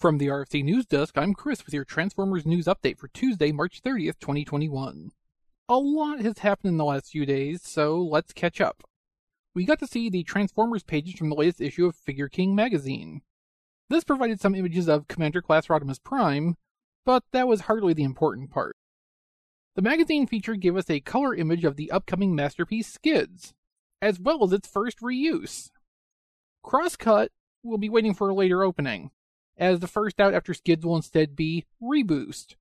From the RFC News Desk, I'm Chris with your Transformers news update for Tuesday, March 30th, 2021. A lot has happened in the last few days, so let's catch up. We got to see the Transformers pages from the latest issue of Figure King magazine. This provided some images of Commander Class Rodimus Prime, but that was hardly the important part. The magazine feature gave us a color image of the upcoming masterpiece Skids, as well as its first reuse. Crosscut will be waiting for a later opening, as the first out after Skids will instead be Reboost.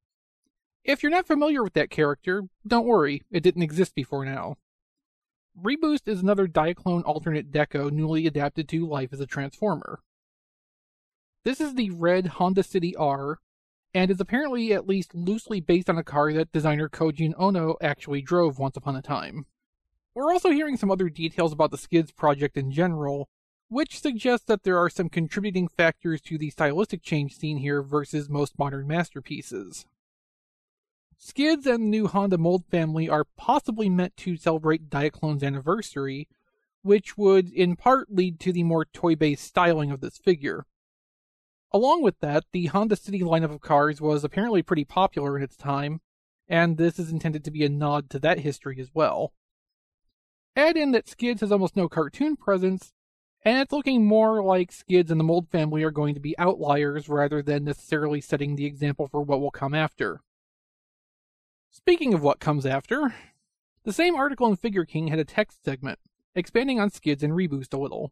If you're not familiar with that character, don't worry, it didn't exist before now. Reboost is another Diaclone alternate deco newly adapted to life as a Transformer. This is the red Honda City R, and is apparently at least loosely based on a car that designer Kojin Ono actually drove once upon a time. We're also hearing some other details about the Skids project in general, which suggests that there are some contributing factors to the stylistic change seen here versus most modern masterpieces. Skids and the new Honda mold family are possibly meant to celebrate Diaclone's anniversary, which would in part lead to the more toy based styling of this figure. Along with that, the Honda City lineup of cars was apparently pretty popular in its time, and this is intended to be a nod to that history as well. Add in that Skids has almost no cartoon presence, and it's looking more like Skids and the Mold family are going to be outliers rather than necessarily setting the example for what will come after. Speaking of what comes after, the same article in Figure King had a text segment, expanding on Skids and Reboost a little.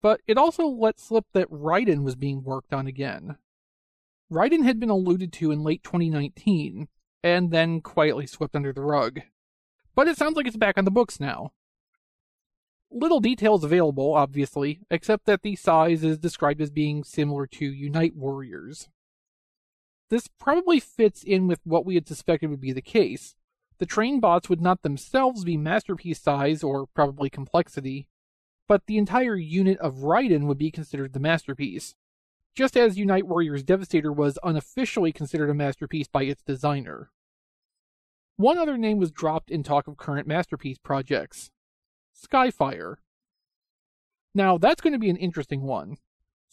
But it also let slip that Raiden was being worked on again. Raiden had been alluded to in late 2019, and then quietly swept under the rug. But it sounds like it's back on the books now. Little details available, obviously, except that the size is described as being similar to Unite Warriors. This probably fits in with what we had suspected would be the case. The train bots would not themselves be masterpiece size or probably complexity, but the entire unit of Raiden would be considered the masterpiece. Just as Unite Warriors Devastator was unofficially considered a masterpiece by its designer. One other name was dropped in talk of current masterpiece projects Skyfire. Now, that's going to be an interesting one.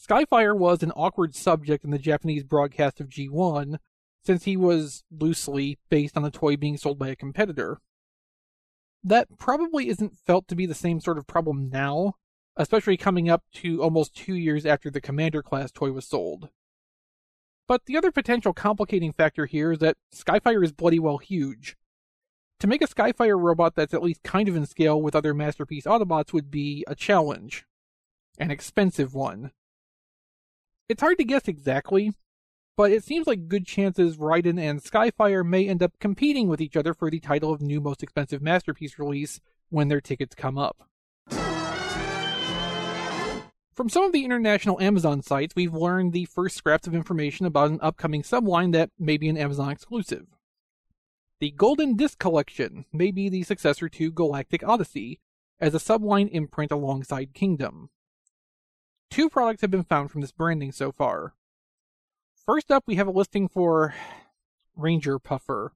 Skyfire was an awkward subject in the Japanese broadcast of G1, since he was loosely based on a toy being sold by a competitor. That probably isn't felt to be the same sort of problem now, especially coming up to almost two years after the Commander class toy was sold. But the other potential complicating factor here is that Skyfire is bloody well huge. To make a Skyfire robot that's at least kind of in scale with other Masterpiece Autobots would be a challenge. An expensive one. It's hard to guess exactly, but it seems like good chances Raiden and Skyfire may end up competing with each other for the title of new most expensive masterpiece release when their tickets come up. From some of the international Amazon sites, we've learned the first scraps of information about an upcoming subline that may be an Amazon exclusive. The Golden Disc Collection may be the successor to Galactic Odyssey, as a subline imprint alongside Kingdom. Two products have been found from this branding so far. First up, we have a listing for Ranger Puffer,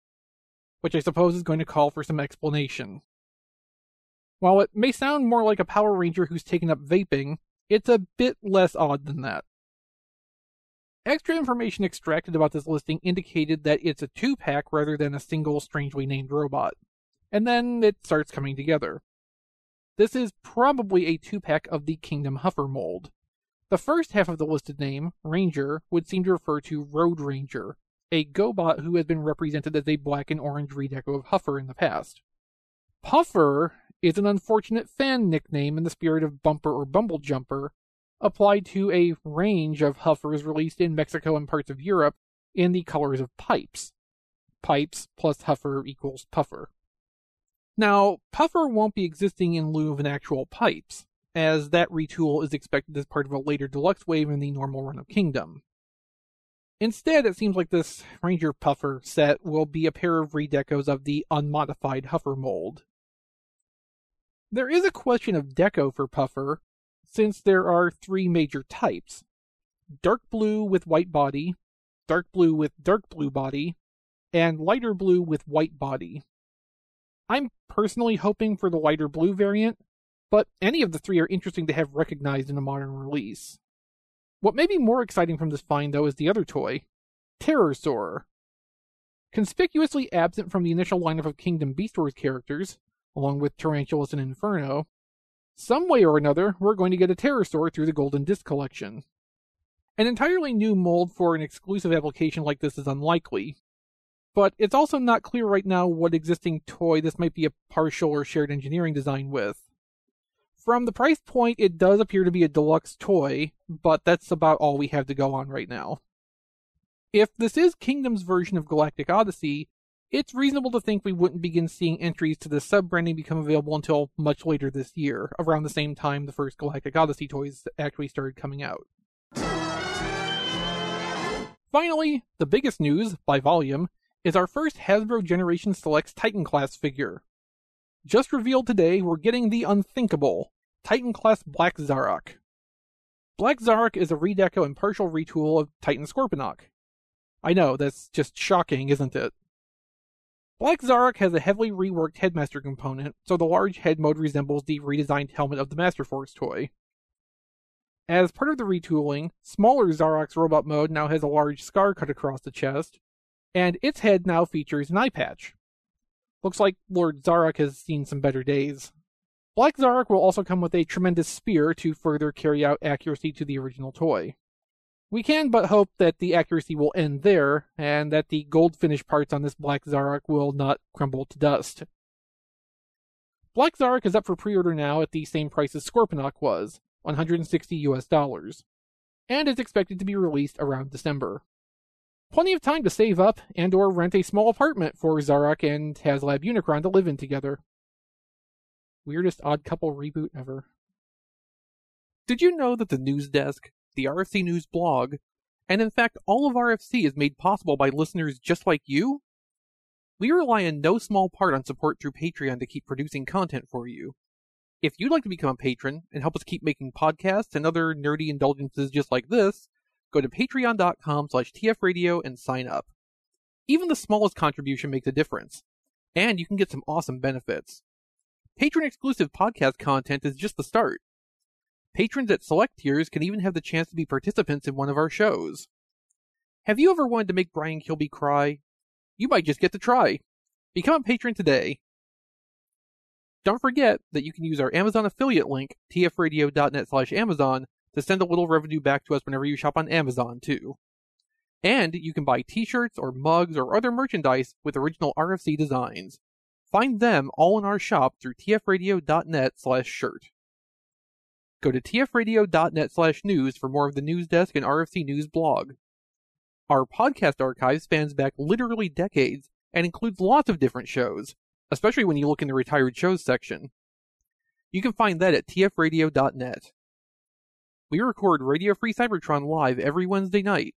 which I suppose is going to call for some explanation. While it may sound more like a Power Ranger who's taken up vaping, it's a bit less odd than that. Extra information extracted about this listing indicated that it's a two pack rather than a single strangely named robot. And then it starts coming together. This is probably a two pack of the Kingdom Huffer mold. The first half of the listed name, Ranger, would seem to refer to Road Ranger, a GoBot who has been represented as a black and orange redeco of Huffer in the past. Puffer is an unfortunate fan nickname in the spirit of Bumper or Bumble Jumper, applied to a range of Huffers released in Mexico and parts of Europe in the colors of pipes. Pipes plus Huffer equals Puffer. Now, Puffer won't be existing in lieu of an actual Pipes as that retool is expected as part of a later deluxe wave in the normal run of Kingdom. Instead, it seems like this Ranger Puffer set will be a pair of redecos of the unmodified Huffer mold. There is a question of deco for Puffer, since there are three major types dark blue with white body, dark blue with dark blue body, and lighter blue with white body. I'm personally hoping for the lighter blue variant, but any of the three are interesting to have recognized in a modern release. What may be more exciting from this find, though, is the other toy, Terrorsaur. Conspicuously absent from the initial lineup of Kingdom Beast Wars characters, along with Tarantulas and Inferno, some way or another, we're going to get a Terrorsaur through the Golden Disc collection. An entirely new mold for an exclusive application like this is unlikely, but it's also not clear right now what existing toy this might be a partial or shared engineering design with. From the price point, it does appear to be a deluxe toy, but that's about all we have to go on right now. If this is Kingdom's version of Galactic Odyssey, it's reasonable to think we wouldn't begin seeing entries to the sub branding become available until much later this year, around the same time the first Galactic Odyssey toys actually started coming out. Finally, the biggest news, by volume, is our first Hasbro Generation Selects Titan class figure. Just revealed today, we're getting the unthinkable Titan class Black Zarak. Black Zarak is a redeco and partial retool of Titan Scorponok. I know, that's just shocking, isn't it? Black Zarak has a heavily reworked Headmaster component, so the large head mode resembles the redesigned helmet of the Master Force toy. As part of the retooling, smaller Zarak's robot mode now has a large scar cut across the chest, and its head now features an eye patch. Looks like Lord Zarak has seen some better days. Black Zarak will also come with a tremendous spear to further carry out accuracy to the original toy. We can but hope that the accuracy will end there, and that the gold finish parts on this Black Zarak will not crumble to dust. Black Zarak is up for pre-order now at the same price as Scorponok was, 160 US dollars, and is expected to be released around December. Plenty of time to save up and or rent a small apartment for Zarak and HasLab Unicron to live in together. Weirdest odd couple reboot ever. Did you know that the news desk, the RFC News blog, and in fact all of RFC is made possible by listeners just like you? We rely in no small part on support through Patreon to keep producing content for you. If you'd like to become a patron and help us keep making podcasts and other nerdy indulgences just like this, go to patreon.com slash tfradio and sign up. Even the smallest contribution makes a difference, and you can get some awesome benefits. Patron exclusive podcast content is just the start. Patrons at select tiers can even have the chance to be participants in one of our shows. Have you ever wanted to make Brian Kilby cry? You might just get to try. Become a patron today. Don't forget that you can use our Amazon affiliate link, tfradio.net slash Amazon, to send a little revenue back to us whenever you shop on Amazon, too. And you can buy t-shirts or mugs or other merchandise with original RFC designs. Find them all in our shop through tfradio.net slash shirt. Go to tfradio.net slash news for more of the news desk and RFC News blog. Our podcast archive spans back literally decades and includes lots of different shows, especially when you look in the retired shows section. You can find that at tfradio.net. We record Radio Free Cybertron live every Wednesday night.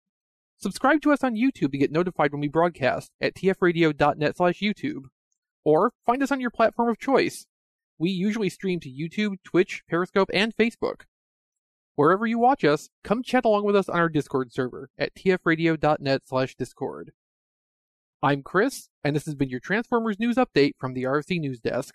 Subscribe to us on YouTube to get notified when we broadcast at tfradio.net slash YouTube. Or find us on your platform of choice. We usually stream to YouTube, Twitch, Periscope, and Facebook. Wherever you watch us, come chat along with us on our Discord server at tfradio.net slash Discord. I'm Chris, and this has been your Transformers news update from the RFC News Desk.